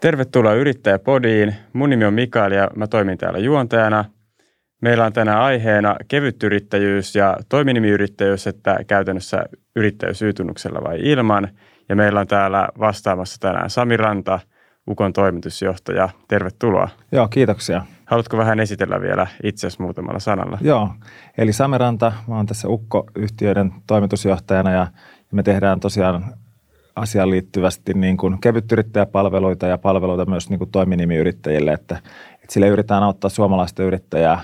Tervetuloa Yrittäjäpodiin. Mun nimi on Mikael ja mä toimin täällä juontajana. Meillä on tänään aiheena kevyt yrittäjyys ja toiminimiyrittäjyys, että käytännössä yrittäjyys vai ilman. Ja meillä on täällä vastaamassa tänään Sami Ranta, Ukon toimitusjohtaja. Tervetuloa. Joo, kiitoksia. Haluatko vähän esitellä vielä itsesi muutamalla sanalla? Joo, eli Sami Ranta, mä oon tässä Ukko-yhtiöiden toimitusjohtajana ja me tehdään tosiaan asiaan liittyvästi niin kuin kevytyrittäjäpalveluita ja palveluita myös niin kuin toiminimiyrittäjille, että, että sille yritetään auttaa suomalaista yrittäjää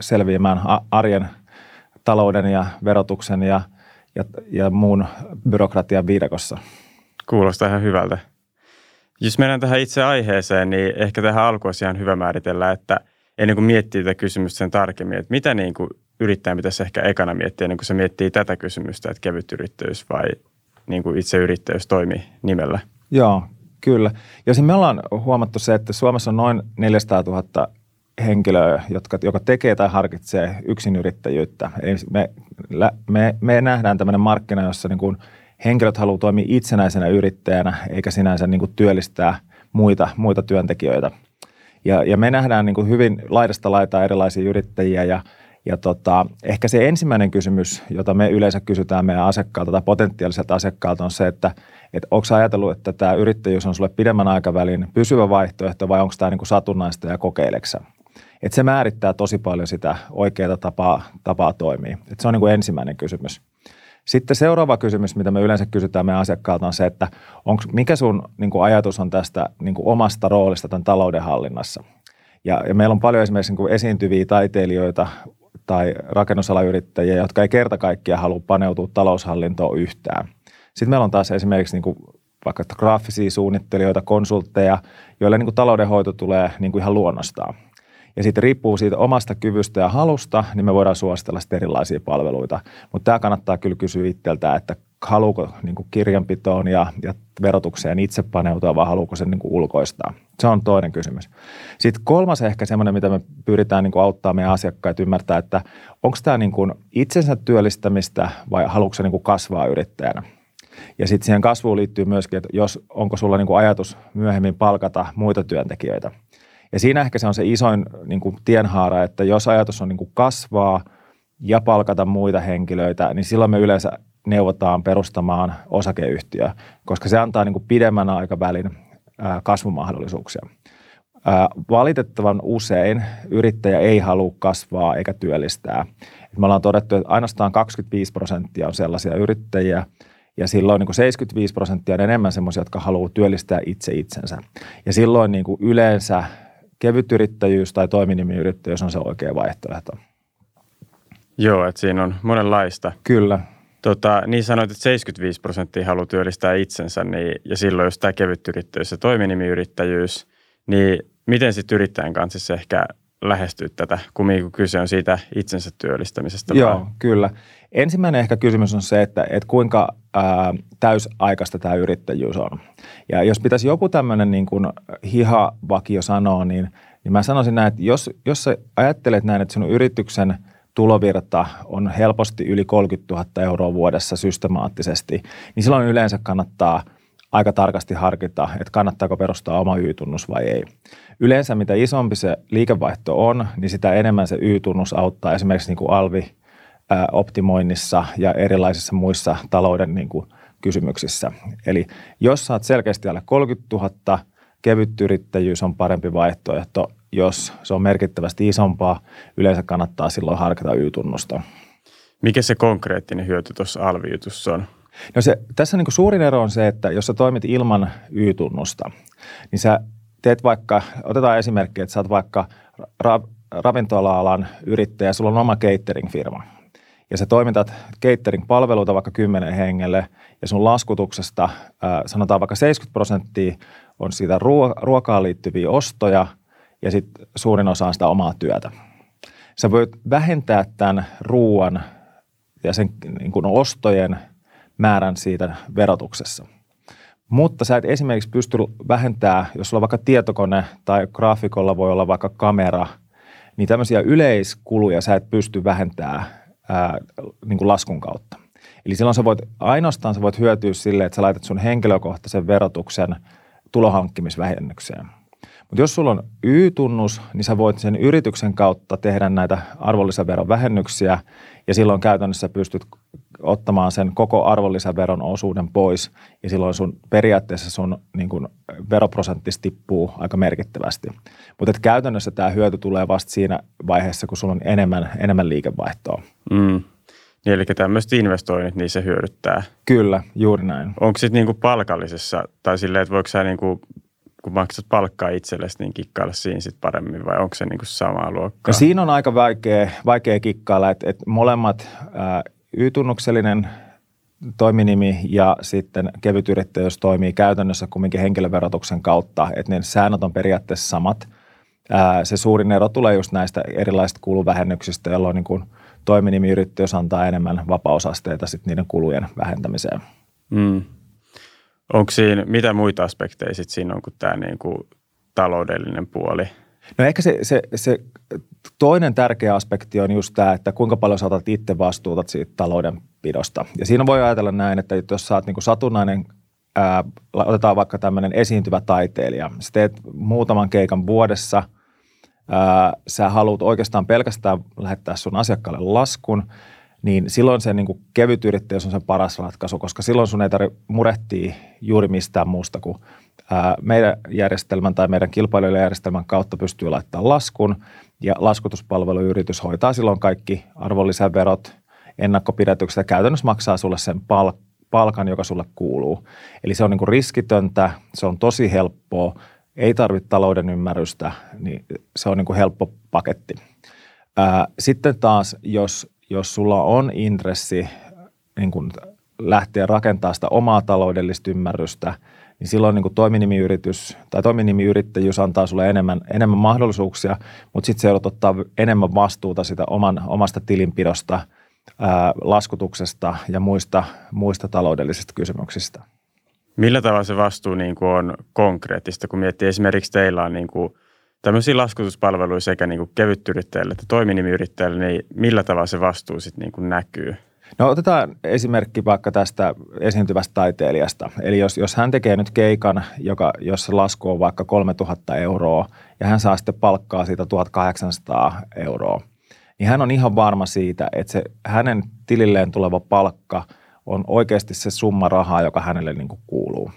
selviämään arjen talouden ja verotuksen ja, ja, ja muun byrokratian viidakossa. Kuulostaa ihan hyvältä. Jos mennään tähän itse aiheeseen, niin ehkä tähän alkuun ihan hyvä määritellä, että ennen kuin miettii tätä kysymystä sen tarkemmin, että mitä niin kuin yrittäjä pitäisi ehkä ekana miettiä ennen kuin se miettii tätä kysymystä, että kevyt yrittäjyys vai niin kuin itse yrittäjyys toimii nimellä. Joo, kyllä. Ja me ollaan huomattu se, että Suomessa on noin 400 000 henkilöä, jotka joka tekee tai harkitsee yksinyrittäjyyttä. Me, me, me nähdään tämmöinen markkina, jossa niin kuin henkilöt haluaa toimia itsenäisenä yrittäjänä, eikä sinänsä niin kuin työllistää muita, muita työntekijöitä. Ja, ja me nähdään niin kuin hyvin laidasta laitaa erilaisia yrittäjiä ja – ja tota, ehkä se ensimmäinen kysymys, jota me yleensä kysytään meidän asiakkaalta tai potentiaaliselta asiakkaalta on se, että, että onko ajatellut, että tämä yrittäjyys on sulle pidemmän aikavälin pysyvä vaihtoehto vai onko tämä niin kuin satunnaista ja kokeileksa? Et se määrittää tosi paljon sitä oikeaa tapaa, tapaa toimia. Et se on niin kuin ensimmäinen kysymys. Sitten seuraava kysymys, mitä me yleensä kysytään meidän asiakkaalta on se, että onko, mikä sun niin kuin ajatus on tästä niin kuin omasta roolista tämän taloudenhallinnassa? Ja, ja meillä on paljon esimerkiksi niin kuin esiintyviä taiteilijoita, tai rakennusalayrittäjiä, jotka ei kerta kaikkiaan halua paneutua taloushallintoon yhtään. Sitten meillä on taas esimerkiksi niin kuin vaikka graafisia suunnittelijoita, konsultteja, joille niin kuin taloudenhoito tulee niin kuin ihan luonnostaan. Ja sitten riippuu siitä omasta kyvystä ja halusta, niin me voidaan suositella erilaisia palveluita. Mutta tämä kannattaa kyllä kysyä itseltä, että haluuko niin kuin kirjanpitoon ja, ja verotukseen itse paneutua vai haluuko sen niin kuin ulkoistaa. Se on toinen kysymys. Sitten kolmas ehkä semmoinen, mitä me pyritään niin kuin auttaa meidän asiakkaita ymmärtää, että onko tämä niin kuin itsensä työllistämistä vai haluatko se niin kuin kasvaa yrittäjänä. Ja sitten siihen kasvuun liittyy myöskin, että jos, onko sulla niin kuin ajatus myöhemmin palkata muita työntekijöitä. Ja siinä ehkä se on se isoin niin kuin tienhaara, että jos ajatus on niin kuin kasvaa ja palkata muita henkilöitä, niin silloin me yleensä neuvotaan perustamaan osakeyhtiö, koska se antaa niin kuin pidemmän aikavälin kasvumahdollisuuksia. Valitettavan usein yrittäjä ei halua kasvaa eikä työllistää. Me ollaan todettu, että ainoastaan 25 prosenttia on sellaisia yrittäjiä, ja silloin niin kuin 75 prosenttia on enemmän sellaisia, jotka haluaa työllistää itse itsensä. Ja silloin niin kuin yleensä kevyt yrittäjyys tai toiminimiyrittäjyys on se oikea vaihtoehto. Joo, että siinä on monenlaista. Kyllä. Tota, niin sanoit, että 75 prosenttia haluaa työllistää itsensä, niin, ja silloin jos tämä kevyt yrittäjyys ja toiminimiyrittäjyys, niin miten sitten yrittäjän kanssa ehkä lähestyä tätä, kun kyse on siitä itsensä työllistämisestä? Joo, vai? kyllä. Ensimmäinen ehkä kysymys on se, että, että kuinka ää, täysaikaista tämä yrittäjyys on. Ja jos pitäisi joku tämmöinen niin kuin hihavakio sanoa, niin, niin mä sanoisin näin, että jos, jos sä ajattelet näin, että sinun yrityksen – tulovirta on helposti yli 30 000 euroa vuodessa systemaattisesti, niin silloin yleensä kannattaa aika tarkasti harkita, että kannattaako perustaa oma Y-tunnus vai ei. Yleensä mitä isompi se liikevaihto on, niin sitä enemmän se Y-tunnus auttaa esimerkiksi niin kuin alvi optimoinnissa ja erilaisissa muissa talouden niin kuin kysymyksissä. Eli jos saat selkeästi alle 30 000, kevyt yrittäjyys on parempi vaihtoehto jos se on merkittävästi isompaa, yleensä kannattaa silloin harkita Y-tunnusta. Mikä se konkreettinen hyöty tuossa alvijutussa on? No se, tässä niin suurin ero on se, että jos sä toimit ilman Y-tunnusta, niin sä teet vaikka, otetaan esimerkki, että sä oot vaikka ra- ravintola-alan yrittäjä, sulla on oma catering-firma. Ja sä toimitat catering-palveluita vaikka kymmenen hengelle ja sun laskutuksesta sanotaan vaikka 70 prosenttia on siitä ruokaan liittyviä ostoja – ja sitten suurin osa on sitä omaa työtä. Sä voit vähentää tämän ruoan ja sen niin kuin ostojen määrän siitä verotuksessa. Mutta sä et esimerkiksi pysty vähentämään, jos sulla on vaikka tietokone tai graafikolla voi olla vaikka kamera, niin tämmöisiä yleiskuluja sä et pysty vähentämään ää, niin kuin laskun kautta. Eli silloin sä voit, ainoastaan sä voit hyötyä sille, että sä laitat sun henkilökohtaisen verotuksen tulohankkimisvähennykseen. Mutta jos sulla on Y-tunnus, niin sä voit sen yrityksen kautta tehdä näitä arvonlisäverovähennyksiä ja silloin käytännössä pystyt ottamaan sen koko arvonlisäveron osuuden pois ja silloin sun periaatteessa sun niin kun, veroprosentti tippuu aika merkittävästi. Mutta käytännössä tämä hyöty tulee vasta siinä vaiheessa, kun sulla on enemmän, enemmän liikevaihtoa. Mm. Niin, eli tämmöiset investoinnit, niin se hyödyttää. Kyllä, juuri näin. Onko sitten niinku palkallisessa, tai silleen, että voiko sä niinku, kun maksat palkkaa itsellesi, niin kikkailla siinä sit paremmin, vai onko se niinku samaa luokkaa? No siinä on aika vaikea, vaikea kikkailla, että, että molemmat ää, Y-tunnuksellinen toiminimi ja sitten kevyt yrittäjyys toimii käytännössä kumminkin henkilöverotuksen kautta, että ne säännöt on periaatteessa samat. Ää, se suurin ero tulee just näistä erilaisista kuluvähennyksistä, jolloin niin kuin – toiminimiyrittäjyys antaa enemmän vapausasteita sit niiden kulujen vähentämiseen. Mm. Onko siinä, mitä muita aspekteja sit siinä on kuin tämä niin kuin taloudellinen puoli? No ehkä se, se, se toinen tärkeä aspekti on just tämä, että kuinka paljon saatat itse vastuuta siitä taloudenpidosta. Ja siinä voi ajatella näin, että jos sä oot niin satunnainen, ää, otetaan vaikka tämmöinen esiintyvä taiteilija, sä teet muutaman keikan vuodessa – ää, sä haluat oikeastaan pelkästään lähettää sun asiakkaalle laskun, niin silloin se niin kuin kevyt on se paras ratkaisu, koska silloin sun ei tarvitse murehtia juuri mistään muusta kuin ää, meidän järjestelmän tai meidän kilpailijoiden järjestelmän kautta pystyy laittamaan laskun ja laskutuspalveluyritys hoitaa silloin kaikki arvonlisäverot, ennakkopidätykset ja käytännössä maksaa sulle sen palk- palkan, joka sulle kuuluu. Eli se on niin kuin riskitöntä, se on tosi helppoa, ei tarvitse talouden ymmärrystä, niin se on niin kuin helppo paketti. Ää, sitten taas, jos, jos sulla on intressi niin kuin lähteä rakentamaan sitä omaa taloudellista ymmärrystä, niin silloin niin toiminimiyritys tai toiminimiyrittäjyys antaa sulle enemmän, enemmän mahdollisuuksia, mutta sitten se joudut ottaa enemmän vastuuta sitä oman, omasta tilinpidosta, ää, laskutuksesta ja muista, muista taloudellisista kysymyksistä. Millä tavalla se vastuu niin kuin on konkreettista, kun miettii esimerkiksi teillä on niin kuin tämmöisiä laskutuspalveluja sekä niin kuin kevytyrittäjille että toiminimiyrittäjille, niin millä tavalla se vastuu sitten niin kuin näkyy? No otetaan esimerkki vaikka tästä esiintyvästä taiteilijasta. Eli jos, jos hän tekee nyt keikan, joka, jossa lasku on vaikka 3000 euroa ja hän saa sitten palkkaa siitä 1800 euroa, niin hän on ihan varma siitä, että se hänen tililleen tuleva palkka – on oikeasti se summa rahaa, joka hänelle niin kuin kuuluu.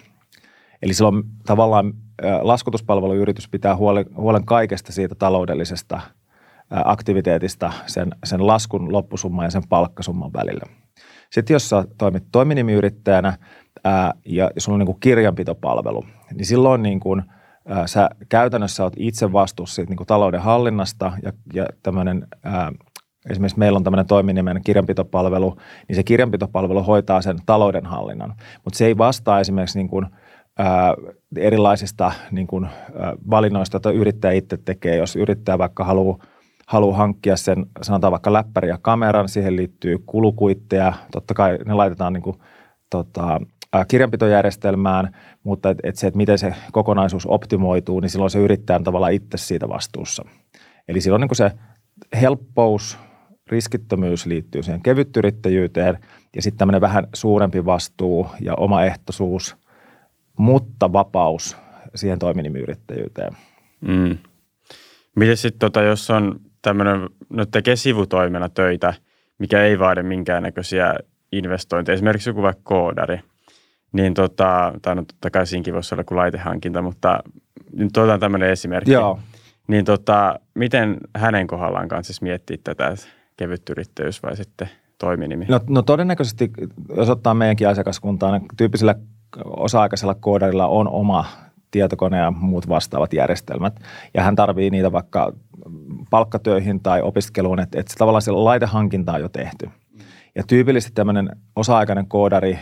Eli silloin tavallaan laskutuspalveluyritys pitää huolen, huolen kaikesta siitä taloudellisesta aktiviteetista sen, sen laskun loppusumman ja sen palkkasumman välillä. Sitten jos sä toimit toiminimiyrittäjänä ää, ja sulla on niin kuin kirjanpitopalvelu, niin silloin niin kuin, ää, sä käytännössä olet itse vastuussa siitä niin kuin talouden hallinnasta ja, ja tämmöinen ää, esimerkiksi meillä on tämmöinen toiminimen kirjanpitopalvelu, niin se kirjanpitopalvelu hoitaa sen taloudenhallinnan, mutta se ei vastaa esimerkiksi niin kuin, erilaisista niin kuin, valinnoista, joita yrittäjä itse tekee. Jos yrittäjä vaikka haluaa haluaa hankkia sen, sanotaan vaikka läppäri ja kameran, siihen liittyy kulukuitteja, totta kai ne laitetaan niin kuin, tota, kirjanpitojärjestelmään, mutta et, et se, että miten se kokonaisuus optimoituu, niin silloin se yrittäjä on tavallaan itse siitä vastuussa. Eli silloin niin se helppous riskittömyys liittyy siihen kevytyrittäjyyteen ja sitten tämmöinen vähän suurempi vastuu ja omaehtoisuus, mutta vapaus siihen toiminimiyrittäjyyteen. Mm. Miten sitten, tota, jos on tämmöinen, no tekee sivutoimena töitä, mikä ei vaadi minkäännäköisiä investointeja, esimerkiksi joku vaikka koodari, niin tota, tai no totta kai siinäkin voisi olla kuin laitehankinta, mutta nyt otetaan tämmöinen esimerkki. Joo. Niin tota, miten hänen kohdallaan kanssa siis miettiä tätä, kevyt yrittäjyys vai sitten toiminimi? No, no todennäköisesti, jos ottaa meidänkin asiakaskuntaan, niin tyyppisellä osa-aikaisella koodarilla on oma tietokone ja muut vastaavat järjestelmät. Ja hän tarvii niitä vaikka palkkatöihin tai opiskeluun, että, että tavallaan se laitehankinta on jo tehty. Ja tyypillisesti tämmöinen osa-aikainen koodari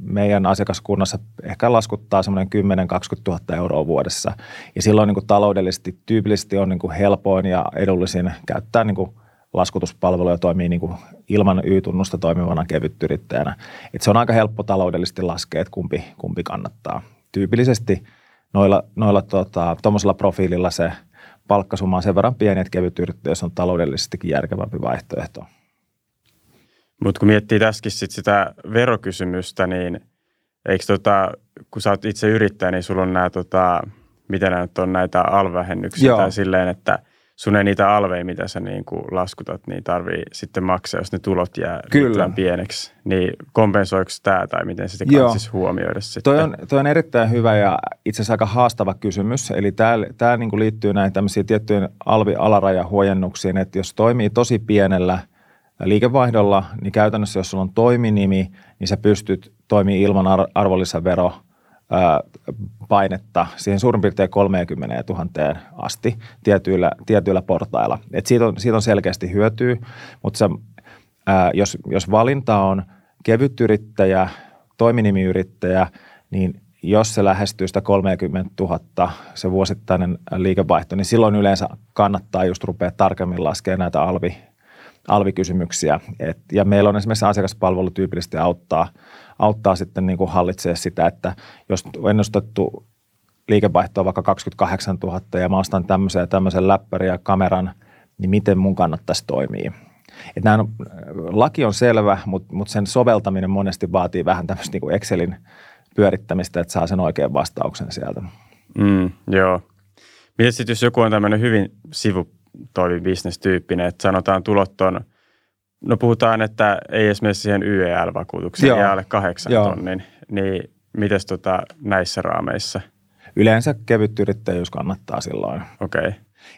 meidän asiakaskunnassa ehkä laskuttaa semmoinen 10-20 000 euroa vuodessa. Ja silloin niin kuin taloudellisesti tyypillisesti on niin kuin helpoin ja edullisin käyttää niin kuin laskutuspalveluja toimii niin kuin ilman Y-tunnusta toimivana kevytyrittäjänä. Et se on aika helppo taloudellisesti laskea, että kumpi, kumpi kannattaa. Tyypillisesti noilla, noilla tota, profiililla se palkkasumma on sen verran pieni, että kevytyrittäjyys on taloudellisestikin järkevämpi vaihtoehto. Mutta kun miettii tässäkin sit sitä verokysymystä, niin eikö tota, kun sä oot itse yrittäjä, niin sulla on nämä, tota, mitä nämä nyt on, näitä alvähennyksiä tai silleen, että sun ei niitä alveja, mitä sä niin kuin laskutat, niin tarvii sitten maksaa, jos ne tulot jää Kyllä. pieneksi. Niin kompensoiko tämä tai miten Joo. kannattaisi huomioida sitten? Toi on, toi on erittäin hyvä ja itse asiassa aika haastava kysymys. Eli tämä, niin liittyy näihin tämmöisiin tiettyjen alvi-alarajahuojennuksiin, että jos toimii tosi pienellä liikevaihdolla, niin käytännössä jos sulla on toiminimi, niin sä pystyt toimimaan ilman ar- arvonlisävero painetta siihen suurin piirtein 30 000 asti tietyillä, tietyillä portailla. Et siitä, on, siitä on selkeästi hyötyä, mutta sä, ää, jos, jos valinta on kevyt yrittäjä, toiminimiyrittäjä, niin jos se lähestyy sitä 30 000, se vuosittainen liikevaihto, niin silloin yleensä kannattaa just rupea tarkemmin laskemaan näitä alvi, alvikysymyksiä. Et, ja meillä on esimerkiksi asiakaspalvelu tyypillisesti auttaa, auttaa sitten niin kuin hallitsee sitä, että jos ennustettu liikevaihto on vaikka 28 000 ja mä ostan tämmöisen ja tämmöisen läppärin ja kameran, niin miten mun kannattaisi toimia. Et on, laki on selvä, mutta, mutta sen soveltaminen monesti vaatii vähän tämmöistä niin kuin Excelin pyörittämistä, että saa sen oikean vastauksen sieltä. Mm, joo. Miten sitten, jos joku on tämmöinen hyvin sivutoivi bisnestyyppinen, että sanotaan tulot on, no puhutaan, että ei esimerkiksi siihen YEL-vakuutukseen Joo. jää alle kahdeksan Joo. tonnin, niin mites tota näissä raameissa? Yleensä kevyt yrittäjyys kannattaa silloin. Okei. Okay.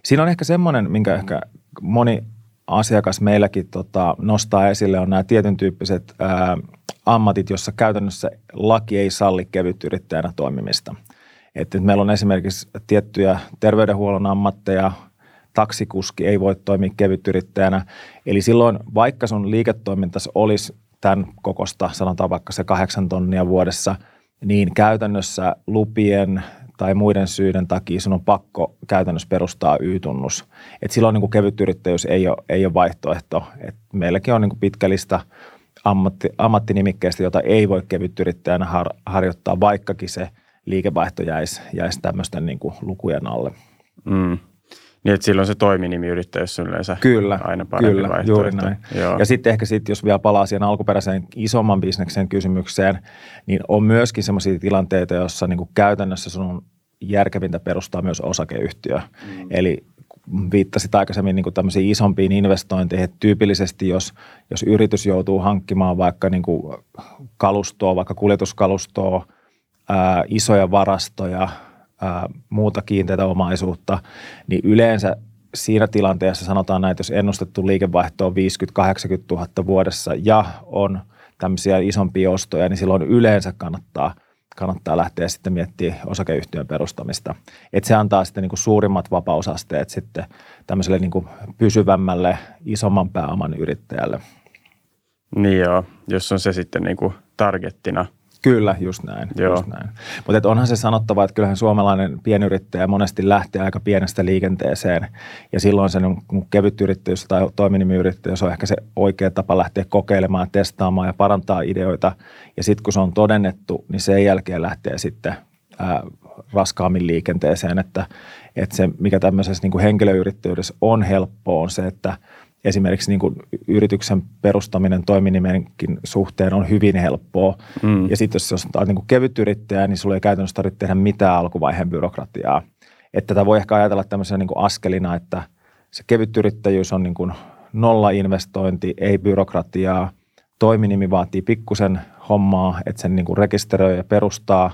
Siinä on ehkä semmoinen, minkä ehkä moni asiakas meilläkin tota, nostaa esille, on nämä tietyn tyyppiset ää, ammatit, jossa käytännössä laki ei salli kevytyrittäjänä toimimista. Että meillä on esimerkiksi tiettyjä terveydenhuollon ammatteja, taksikuski ei voi toimia kevytyrittäjänä. Eli silloin, vaikka sun liiketoimintasi olisi tämän kokosta, sanotaan vaikka se kahdeksan tonnia vuodessa, niin käytännössä lupien tai muiden syiden takia sun on pakko käytännössä perustaa Y-tunnus. Et silloin niin kuin kevyt yrittäjyys ei ole, ei ole vaihtoehto. Et meilläkin on niin kuin pitkä lista ammatti, ammattinimikkeistä, jota ei voi kevyt yrittäjänä har, harjoittaa, vaikkakin se liikevaihto jäisi, jäisi tämmöisten niin kuin lukujen alle. Mm. Niin, että silloin se toiminimiyrittäjyys on yleensä Kyllä, aina parempi kyllä, vaihtoehto. juuri näin. Joo. Ja sitten ehkä sit, jos vielä palaa siihen alkuperäiseen isomman bisneksen kysymykseen, niin on myöskin sellaisia tilanteita, joissa niin kuin käytännössä sun on järkevintä perustaa myös osakeyhtiö. Mm. Eli viittasit aikaisemmin niin kuin tämmöisiin isompiin investointeihin, että tyypillisesti jos, jos yritys joutuu hankkimaan vaikka niin kuin kalustoa, vaikka kuljetuskalustoa, ää, isoja varastoja, ää, muuta kiinteitä omaisuutta, niin yleensä siinä tilanteessa sanotaan näin, että jos ennustettu liikevaihto on 50-80 000 vuodessa ja on tämmöisiä isompia ostoja, niin silloin yleensä kannattaa, kannattaa lähteä sitten miettimään osakeyhtiön perustamista. Että se antaa sitten niin kuin suurimmat vapausasteet sitten tämmöiselle niin kuin pysyvämmälle, isomman pääoman yrittäjälle. Niin joo, jos on se sitten niin kuin targettina. Kyllä, just näin. Joo. Just näin. Mutta onhan se sanottava, että kyllähän suomalainen pienyrittäjä monesti lähtee aika pienestä liikenteeseen. Ja silloin se niin kevyt yrittäjyys tai toiminimiyrittäjyys on ehkä se oikea tapa lähteä kokeilemaan, testaamaan ja parantaa ideoita. Ja sitten kun se on todennettu, niin sen jälkeen lähtee sitten ää, raskaammin liikenteeseen. Että, että se, mikä tämmöisessä niin kuin henkilöyrittäjyydessä on helppoa, on se, että esimerkiksi niin kuin yrityksen perustaminen toiminimenkin suhteen on hyvin helppoa. Mm. Ja sitten jos, olet niin kuin kevyt yrittäjä, niin sulla ei käytännössä tarvitse tehdä mitään alkuvaiheen byrokratiaa. Että tätä voi ehkä ajatella tämmöisenä niin kuin askelina, että se kevyt yrittäjyys on niin kuin nolla investointi, ei byrokratiaa. Toiminimi vaatii pikkusen hommaa, että sen niin kuin rekisteröi ja perustaa.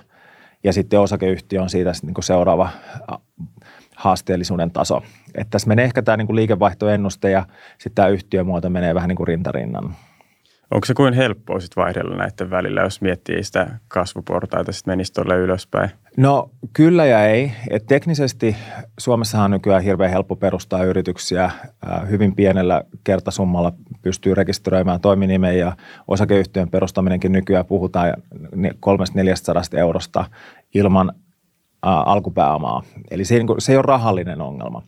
Ja sitten osakeyhtiö on siitä sitten niin kuin seuraava haasteellisuuden taso. Että tässä menee ehkä tämä niin kuin liikevaihtoennuste ja sitten tämä yhtiömuoto menee vähän niin kuin rintarinnan. Onko se kuin helppoa sitten vaihdella näiden välillä, jos miettii sitä kasvuportaita, sitten menisi tuolle ylöspäin? No kyllä ja ei. Et teknisesti Suomessahan on nykyään hirveän helppo perustaa yrityksiä. Hyvin pienellä kertasummalla pystyy rekisteröimään toiminimen ja osakeyhtiön perustaminenkin nykyään puhutaan 300-400 eurosta ilman alkupääomaa. Eli se ei, se ei ole rahallinen ongelma.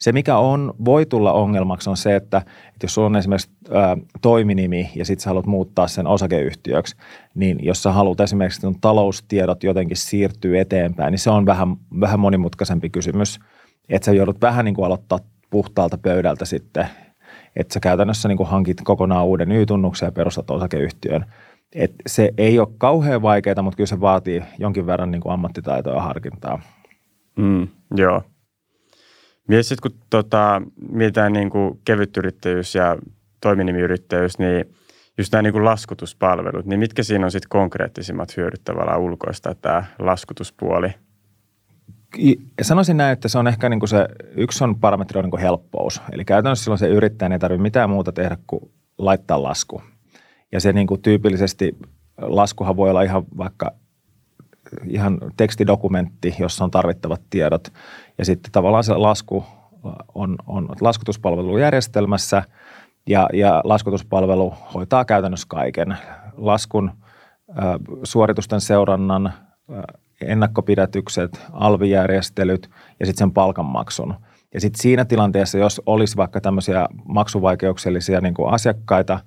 Se, mikä on, voi tulla ongelmaksi, on se, että, että jos sulla on esimerkiksi ää, toiminimi ja sitten sä haluat muuttaa sen osakeyhtiöksi, niin jos sä haluat esimerkiksi että taloustiedot jotenkin siirtyy eteenpäin, niin se on vähän, vähän monimutkaisempi kysymys. Että sä joudut vähän niin kuin aloittaa puhtaalta pöydältä sitten, että sä käytännössä niin kuin hankit kokonaan uuden Y-tunnuksen ja perustat osakeyhtiön. Et se ei ole kauhean vaikeaa, mutta kyllä se vaatii jonkin verran niin kuin ammattitaitoa ja harkintaa. Mm, joo. Mietit, kun tota, mietitään niin kuin kevytyrittäjyys ja toiminimiyrittäjyys, niin just nämä niin kuin laskutuspalvelut, niin mitkä siinä on sitten konkreettisimmat hyödyt tavallaan ulkoista tämä laskutuspuoli? Sanoisin näin, että se on ehkä niin kuin se, yksi on parametri on niin kuin helppous. Eli käytännössä silloin se yrittäjä ei tarvitse mitään muuta tehdä kuin laittaa lasku. Ja se niin kuin tyypillisesti laskuhan voi olla ihan vaikka ihan tekstidokumentti, jossa on tarvittavat tiedot. Ja sitten tavallaan se lasku on, on laskutuspalvelujärjestelmässä ja, ja laskutuspalvelu hoitaa käytännössä kaiken. Laskun, suoritusten seurannan, ennakkopidätykset, alvijärjestelyt ja sitten sen palkanmaksun – ja sitten siinä tilanteessa, jos olisi vaikka tämmöisiä maksuvaikeuksellisia niin kuin asiakkaita,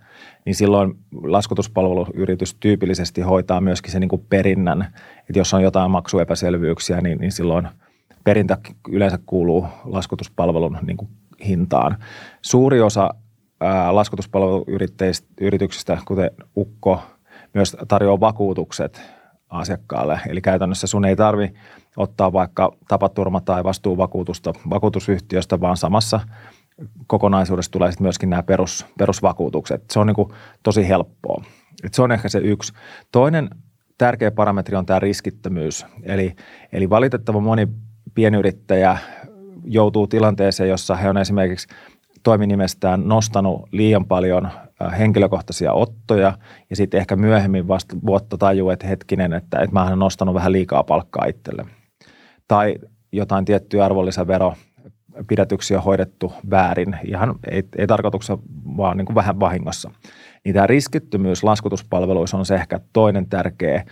niin silloin laskutuspalveluyritys tyypillisesti hoitaa myöskin sen niin kuin perinnän. Että jos on jotain maksuepäselvyyksiä, niin, niin silloin perintä yleensä kuuluu laskutuspalvelun niin kuin hintaan. Suuri osa ää, laskutuspalveluyrityksistä, kuten Ukko, myös tarjoaa vakuutukset asiakkaalle. Eli käytännössä sun ei tarvi ottaa vaikka tapaturma- tai vastuuvakuutusta vakuutusyhtiöstä, vaan samassa kokonaisuudessa tulee sitten myöskin nämä perus, perusvakuutukset. Se on niin tosi helppoa. Et se on ehkä se yksi. Toinen tärkeä parametri on tämä riskittömyys. Eli, eli valitettavan moni pienyrittäjä joutuu tilanteeseen, jossa he on esimerkiksi toiminimestään nostanut liian paljon henkilökohtaisia ottoja ja sitten ehkä myöhemmin vasta vuotta tajuu, että hetkinen, että, että mä olen nostanut vähän liikaa palkkaa itselle tai jotain tiettyjä arvonlisäveropidätyksiä hoidettu väärin, ihan ei, ei tarkoituksessa, vaan niin kuin vähän vahingossa. Niin tämä riskittömyys laskutuspalveluissa on se ehkä toinen tärkeä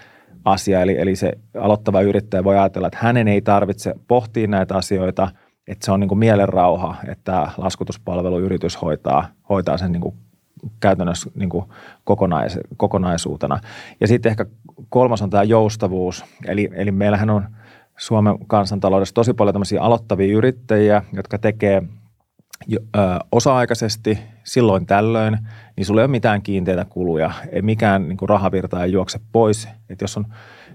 asia, eli, eli se aloittava yrittäjä voi ajatella, että hänen ei tarvitse pohtia näitä asioita, että se on niin kuin mielenrauha, että laskutuspalveluyritys hoitaa, hoitaa sen niin kuin käytännössä niin kuin kokonais, kokonaisuutena. Ja sitten ehkä kolmas on tämä joustavuus, eli, eli meillähän on – Suomen kansantaloudessa tosi paljon tämmöisiä aloittavia yrittäjiä, jotka tekee osa-aikaisesti silloin tällöin, niin sulla ei ole mitään kiinteitä kuluja, ei mikään niin kuin rahavirta ei juokse pois. Et jos on,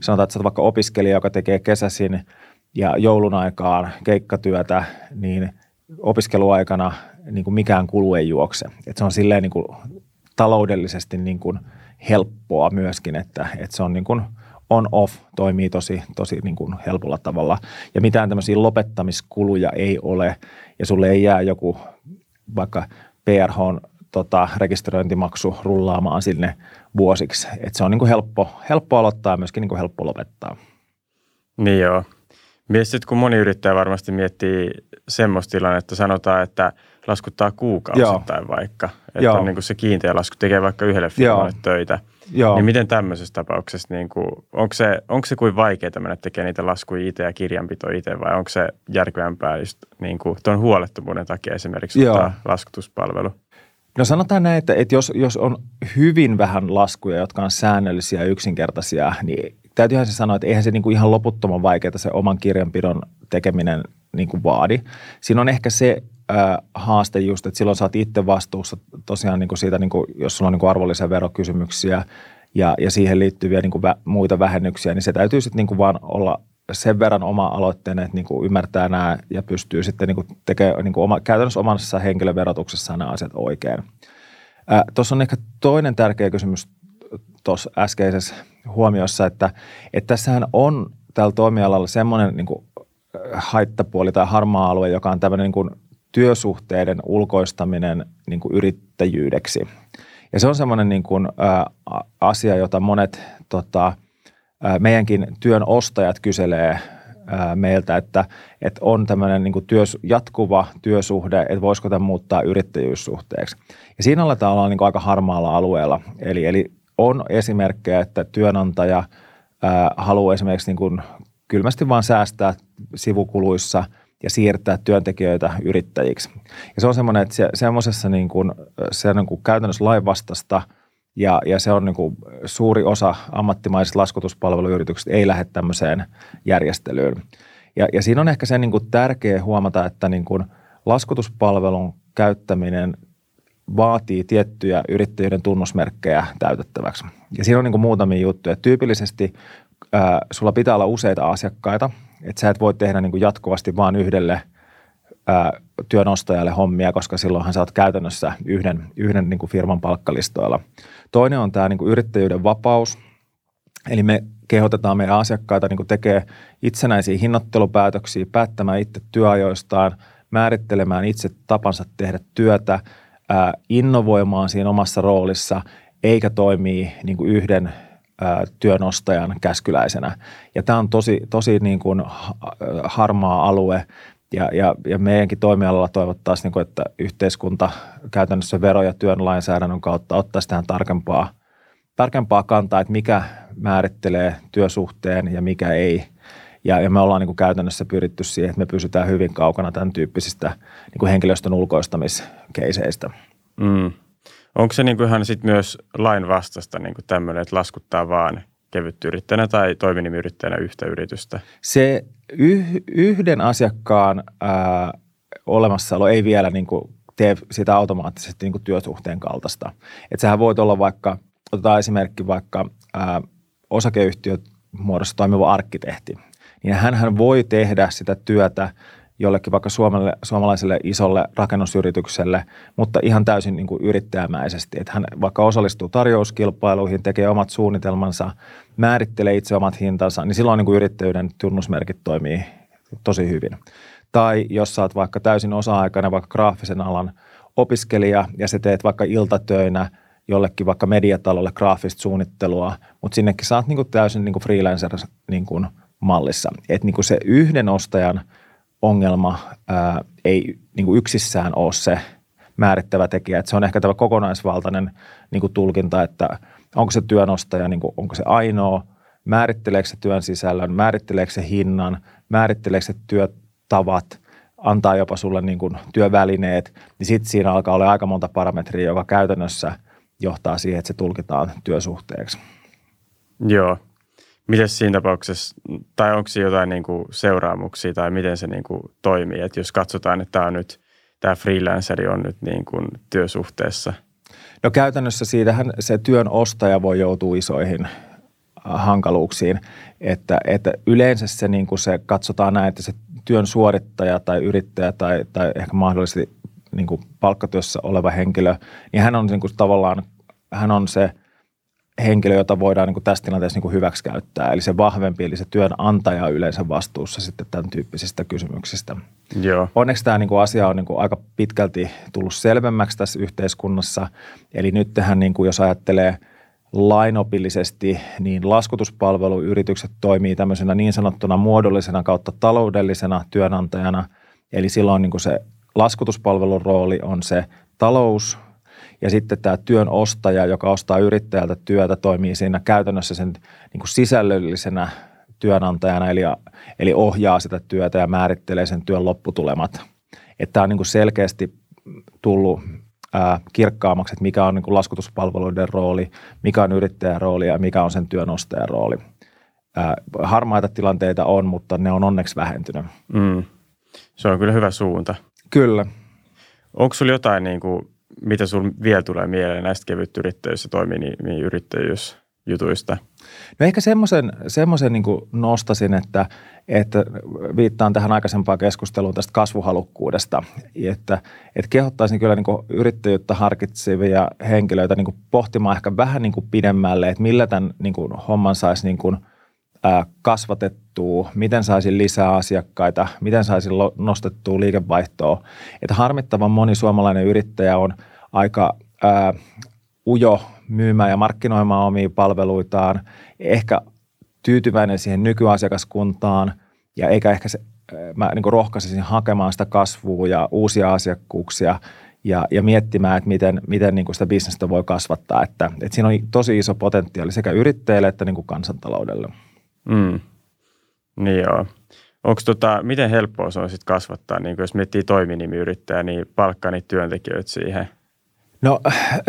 sanotaan, että sä vaikka opiskelija, joka tekee kesäsin ja joulun aikaan keikkatyötä, niin opiskeluaikana niin kuin mikään kulu ei juokse. Et se on silleen niin kuin taloudellisesti niin kuin helppoa myöskin, että, että se on niin kuin – on-off toimii tosi, tosi niin kuin helpolla tavalla. Ja mitään tämmöisiä lopettamiskuluja ei ole, ja sulle ei jää joku vaikka PRH tota, rekisteröintimaksu rullaamaan sinne vuosiksi. Et se on niin kuin helppo, helppo aloittaa ja myöskin niin kuin helppo lopettaa. Niin joo. Mies kun moni yrittäjä varmasti miettii semmoista tilannetta, sanotaan, että laskuttaa kuukausittain Joo. vaikka. Että Joo. on niin kuin se kiinteä lasku, tekee vaikka yhdelle firmalle töitä – Joo. Niin miten tämmöisessä tapauksessa, niin kuin, onko, se, onko se kuin vaikeaa mennä tekemään niitä laskuja itse ja kirjanpito itse vai onko se järkevämpää just niin kuin tuon huolettomuuden takia esimerkiksi ottaa laskutuspalvelu? No sanotaan näin, että, että jos, jos on hyvin vähän laskuja, jotka on säännöllisiä ja yksinkertaisia, niin täytyyhän se sanoa, että eihän se niin kuin ihan loputtoman vaikeaa se oman kirjanpidon tekeminen niin kuin vaadi. Siinä on ehkä se haaste just, että silloin sä oot itse vastuussa tosiaan niin kuin siitä, niin kuin, jos sulla on niin kuin arvonlisäverokysymyksiä ja, ja siihen liittyviä niin kuin vä, muita vähennyksiä, niin se täytyy sitten niin kuin vaan olla sen verran oma aloitteinen, että niin kuin ymmärtää nämä ja pystyy sitten niin kuin tekemään niin kuin oma, käytännössä omassa henkilöverotuksessa nämä asiat oikein. Tuossa on ehkä toinen tärkeä kysymys tuossa äskeisessä huomiossa, että, että tässähän on tällä toimialalla semmoinen niin kuin haittapuoli tai harmaa alue, joka on tämmöinen niin kuin työsuhteiden ulkoistaminen niin kuin yrittäjyydeksi. Ja se on semmoinen niin kuin, ä, asia, jota monet tota, ä, meidänkin työn ostajat kyselee ä, meiltä, että, että on tämmöinen niin kuin työs, jatkuva työsuhde, että voisiko tämä muuttaa yrittäjyyssuhteeksi. Ja siinä ollaan niin kuin aika harmaalla alueella. Eli, eli on esimerkkejä, että työnantaja ä, haluaa esimerkiksi niin kuin kylmästi vaan säästää sivukuluissa – siirtää työntekijöitä yrittäjiksi. Ja se on semmoinen, että se, semmoisessa niin kuin, se on niin kuin käytännössä lainvastasta ja, ja se on niin kuin suuri osa ammattimaisista laskutuspalveluyrityksistä ei lähde tämmöiseen järjestelyyn. Ja, ja siinä on ehkä se niin kuin tärkeä huomata, että niin kuin laskutuspalvelun käyttäminen vaatii tiettyjä yrittäjyyden tunnusmerkkejä täytettäväksi. Ja siinä on niin kuin muutamia juttuja. Tyypillisesti ää, sulla pitää olla useita asiakkaita, että sä et voi tehdä niin kuin jatkuvasti vain yhdelle ää, työnostajalle hommia, koska silloinhan sä oot käytännössä yhden, yhden niin kuin firman palkkalistoilla. Toinen on tämä niin kuin yrittäjyyden vapaus. Eli me kehotetaan meidän asiakkaita niin tekemään itsenäisiä hinnoittelupäätöksiä, päättämään itse työajoistaan, määrittelemään itse tapansa tehdä työtä, ää, innovoimaan siinä omassa roolissa, eikä toimii niin yhden työnostajan käskyläisenä. Ja tämä on tosi, tosi niin kuin harmaa alue, ja, ja, ja meidänkin toimialalla toivottaisiin, niin että yhteiskunta käytännössä vero- ja työn lainsäädännön kautta ottaisi tähän tarkempaa, tarkempaa kantaa, että mikä määrittelee työsuhteen ja mikä ei. Ja, ja me ollaan niin kuin käytännössä pyritty siihen, että me pysytään hyvin kaukana tämän tyyppisistä niin kuin henkilöstön ulkoistamiskeiseistä. Mm. Onko se niin ihan sit myös lain vastasta niin kuin tämmöinen, että laskuttaa vaan kevyttyyrittäjänä tai toiminimiyrittäjänä yhtä yritystä? Se yh, yhden asiakkaan ää, olemassaolo ei vielä niin kuin tee sitä automaattisesti niin kuin työsuhteen kaltaista. Että sehän voi olla vaikka, otetaan esimerkki vaikka ää, osakeyhtiö muodossa toimiva arkkitehti. Niin hän voi tehdä sitä työtä jollekin vaikka suomalaiselle, suomalaiselle isolle rakennusyritykselle, mutta ihan täysin niin kuin yrittäjämäisesti. Että hän vaikka osallistuu tarjouskilpailuihin, tekee omat suunnitelmansa, määrittelee itse omat hintansa, niin silloin niin kuin yrittäjyyden tunnusmerkit toimii tosi hyvin. Tai jos oot vaikka täysin osa-aikainen, vaikka graafisen alan opiskelija ja sä teet vaikka iltatöinä jollekin vaikka mediatalolle graafista suunnittelua, mutta sinnekin oot niin kuin täysin niin kuin freelancer niin kuin mallissa. Että niin kuin se yhden ostajan – ongelma ää, ei niin kuin yksissään ole se määrittävä tekijä. Että se on ehkä tämä kokonaisvaltainen niin kuin tulkinta, että onko se työnostaja, niin kuin, onko se ainoa, määritteleekö se työn sisällön, määritteleekö se hinnan, määritteleekö se työtavat, antaa jopa sulle niin kuin työvälineet, niin sitten siinä alkaa olla aika monta parametria, joka käytännössä johtaa siihen, että se tulkitaan työsuhteeksi. Joo, Miten siinä tapauksessa, tai onko siinä jotain niin kuin seuraamuksia tai miten se niin kuin toimii? Että jos katsotaan, että tämä, on nyt, tämä freelanceri on nyt niin kuin työsuhteessa. No käytännössä siitähän se työn ostaja voi joutua isoihin äh, hankaluuksiin, että, että yleensä se, niin kuin se katsotaan näin, että se työn suorittaja tai yrittäjä tai, tai ehkä mahdollisesti niin kuin palkkatyössä oleva henkilö, niin hän on niin kuin tavallaan, hän on se – henkilö, jota voidaan niin kuin tässä tilanteessa niin kuin hyväksi käyttää. Eli se vahvempi, eli se työnantaja on yleensä vastuussa sitten tämän tyyppisistä kysymyksistä. Joo. Onneksi tämä niin kuin asia on niin kuin aika pitkälti tullut selvemmäksi tässä yhteiskunnassa. Eli nyt tähän, niin kuin jos ajattelee lainopillisesti, niin laskutuspalveluyritykset toimii tämmöisenä niin sanottuna muodollisena kautta taloudellisena työnantajana. Eli silloin niin kuin se laskutuspalvelun rooli on se talous, ja sitten tämä työn ostaja, joka ostaa yrittäjältä työtä, toimii siinä käytännössä sen niin kuin sisällöllisenä työnantajana, eli, eli ohjaa sitä työtä ja määrittelee sen työn lopputulemat. Että tämä on niin kuin selkeästi tullut ää, kirkkaammaksi, että mikä on niin kuin laskutuspalveluiden rooli, mikä on yrittäjän rooli ja mikä on sen työnostajan rooli. Ää, harmaita tilanteita on, mutta ne on onneksi vähentynyt. Mm. Se on kyllä hyvä suunta. Kyllä. Onko sinulla jotain niin kuin mitä sinulla vielä tulee mieleen näistä kevytyrittäjyys- ja toiminimiyrittäjyysjutuista? No ehkä semmoisen, semmoisen niin nostasin, että, että viittaan tähän aikaisempaan keskusteluun tästä kasvuhalukkuudesta, että, että kehottaisin kyllä niin yrittäjyyttä harkitsevia henkilöitä niin pohtimaan ehkä vähän niin pidemmälle, että millä tämän niin homman saisi niin kasvatettua, miten saisin lisää asiakkaita, miten saisin nostettua liikevaihtoa. Että harmittavan moni suomalainen yrittäjä on aika ää, ujo myymään ja markkinoimaan omia palveluitaan, ehkä tyytyväinen siihen nykyasiakaskuntaan ja eikä ehkä se, mä niin rohkaisisin hakemaan sitä kasvua ja uusia asiakkuuksia ja, ja miettimään, että miten, miten niin kuin sitä bisnestä voi kasvattaa. Että, että siinä on tosi iso potentiaali sekä yrittäjille että niin kuin kansantaloudelle. Mm. Niin joo. Onko tota, miten helppoa se on sit kasvattaa, niin jos miettii toiminimiyrittäjä, niin palkkaa niitä työntekijöitä siihen? No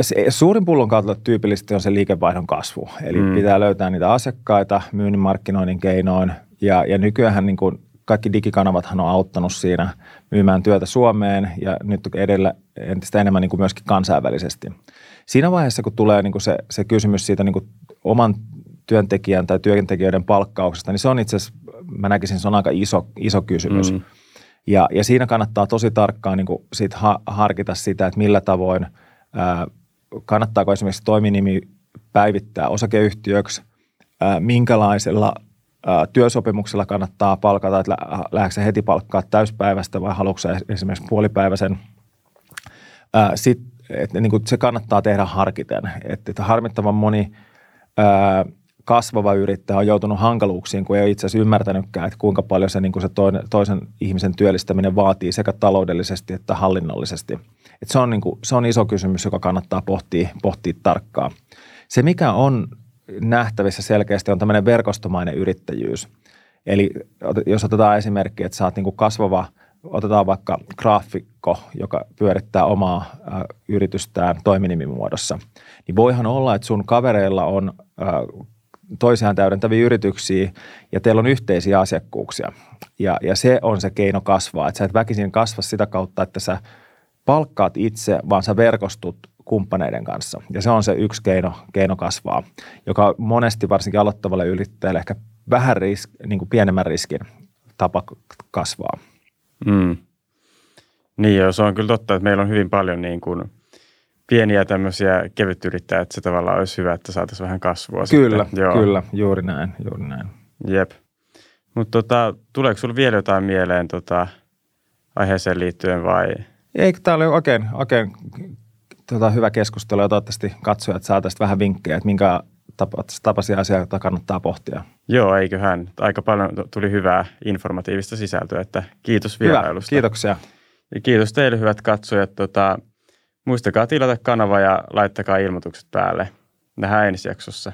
se, suurin kautta tyypillisesti on se liikevaihdon kasvu. Eli mm. pitää löytää niitä asiakkaita myynnin markkinoinnin keinoin. Ja, ja nykyään niin kuin kaikki digikanavathan on auttanut siinä myymään työtä Suomeen ja nyt edellä entistä enemmän niin kuin myöskin kansainvälisesti. Siinä vaiheessa, kun tulee niin kuin se, se kysymys siitä niin kuin oman työntekijän tai työntekijöiden palkkauksesta, niin se on itse asiassa, mä näkisin, se on aika iso, iso kysymys. Mm. Ja, ja siinä kannattaa tosi tarkkaan niin kuin sit ha, harkita sitä, että millä tavoin ää, kannattaako esimerkiksi toiminimi päivittää osakeyhtiöksi, ää, minkälaisella ää, työsopimuksella kannattaa palkata, että lähdekö heti palkkaa täyspäivästä vai haluatko esimerkiksi puolipäiväisen. Sitten että niin kuin se kannattaa tehdä harkiten. Että, että harmittavan moni ää, kasvava yrittäjä on joutunut hankaluuksiin, kun ei ole itse asiassa ymmärtänytkään, että kuinka paljon se, niin kuin se toisen ihmisen työllistäminen vaatii sekä taloudellisesti että hallinnollisesti. Että se, on, niin kuin, se on iso kysymys, joka kannattaa pohtia, pohtia tarkkaan. Se, mikä on nähtävissä selkeästi, on tämmöinen verkostomainen yrittäjyys. Eli jos otetaan esimerkki, että oot niin kuin kasvava – otetaan vaikka graafikko, joka pyörittää omaa yritystään toiminimimuodossa, niin voihan olla, että sun kavereilla on toisiaan täydentäviä yrityksiä ja teillä on yhteisiä asiakkuuksia. Ja, ja se on se keino kasvaa, että sä et väkisin kasva sitä kautta, että sä palkkaat itse, vaan sä verkostut kumppaneiden kanssa. Ja se on se yksi keino, keino kasvaa, joka monesti varsinkin aloittavalle yrittäjälle ehkä vähän risk, niin kuin pienemmän riskin tapa kasvaa. Mm. Niin joo, se on kyllä totta, että meillä on hyvin paljon niin kuin pieniä tämmöisiä kevytyrittäjiä, että se tavallaan olisi hyvä, että saataisiin vähän kasvua. Kyllä, sitten. Joo. kyllä, juuri näin, juuri näin. Jep. Mutta tota, tuleeko sinulla vielä jotain mieleen tota, aiheeseen liittyen vai? Ei, tämä oli oikein, oikein tota, hyvä keskustelu ja toivottavasti katsojat saataisiin vähän vinkkejä, että minkä tapaisia asioita kannattaa pohtia. Joo, eiköhän. Aika paljon tuli hyvää informatiivista sisältöä, että kiitos vierailusta. Hyvä, kiitoksia. Ja kiitos teille hyvät katsojat. Tota, muistakaa tilata kanava ja laittakaa ilmoitukset päälle. Nähdään ensi jaksossa.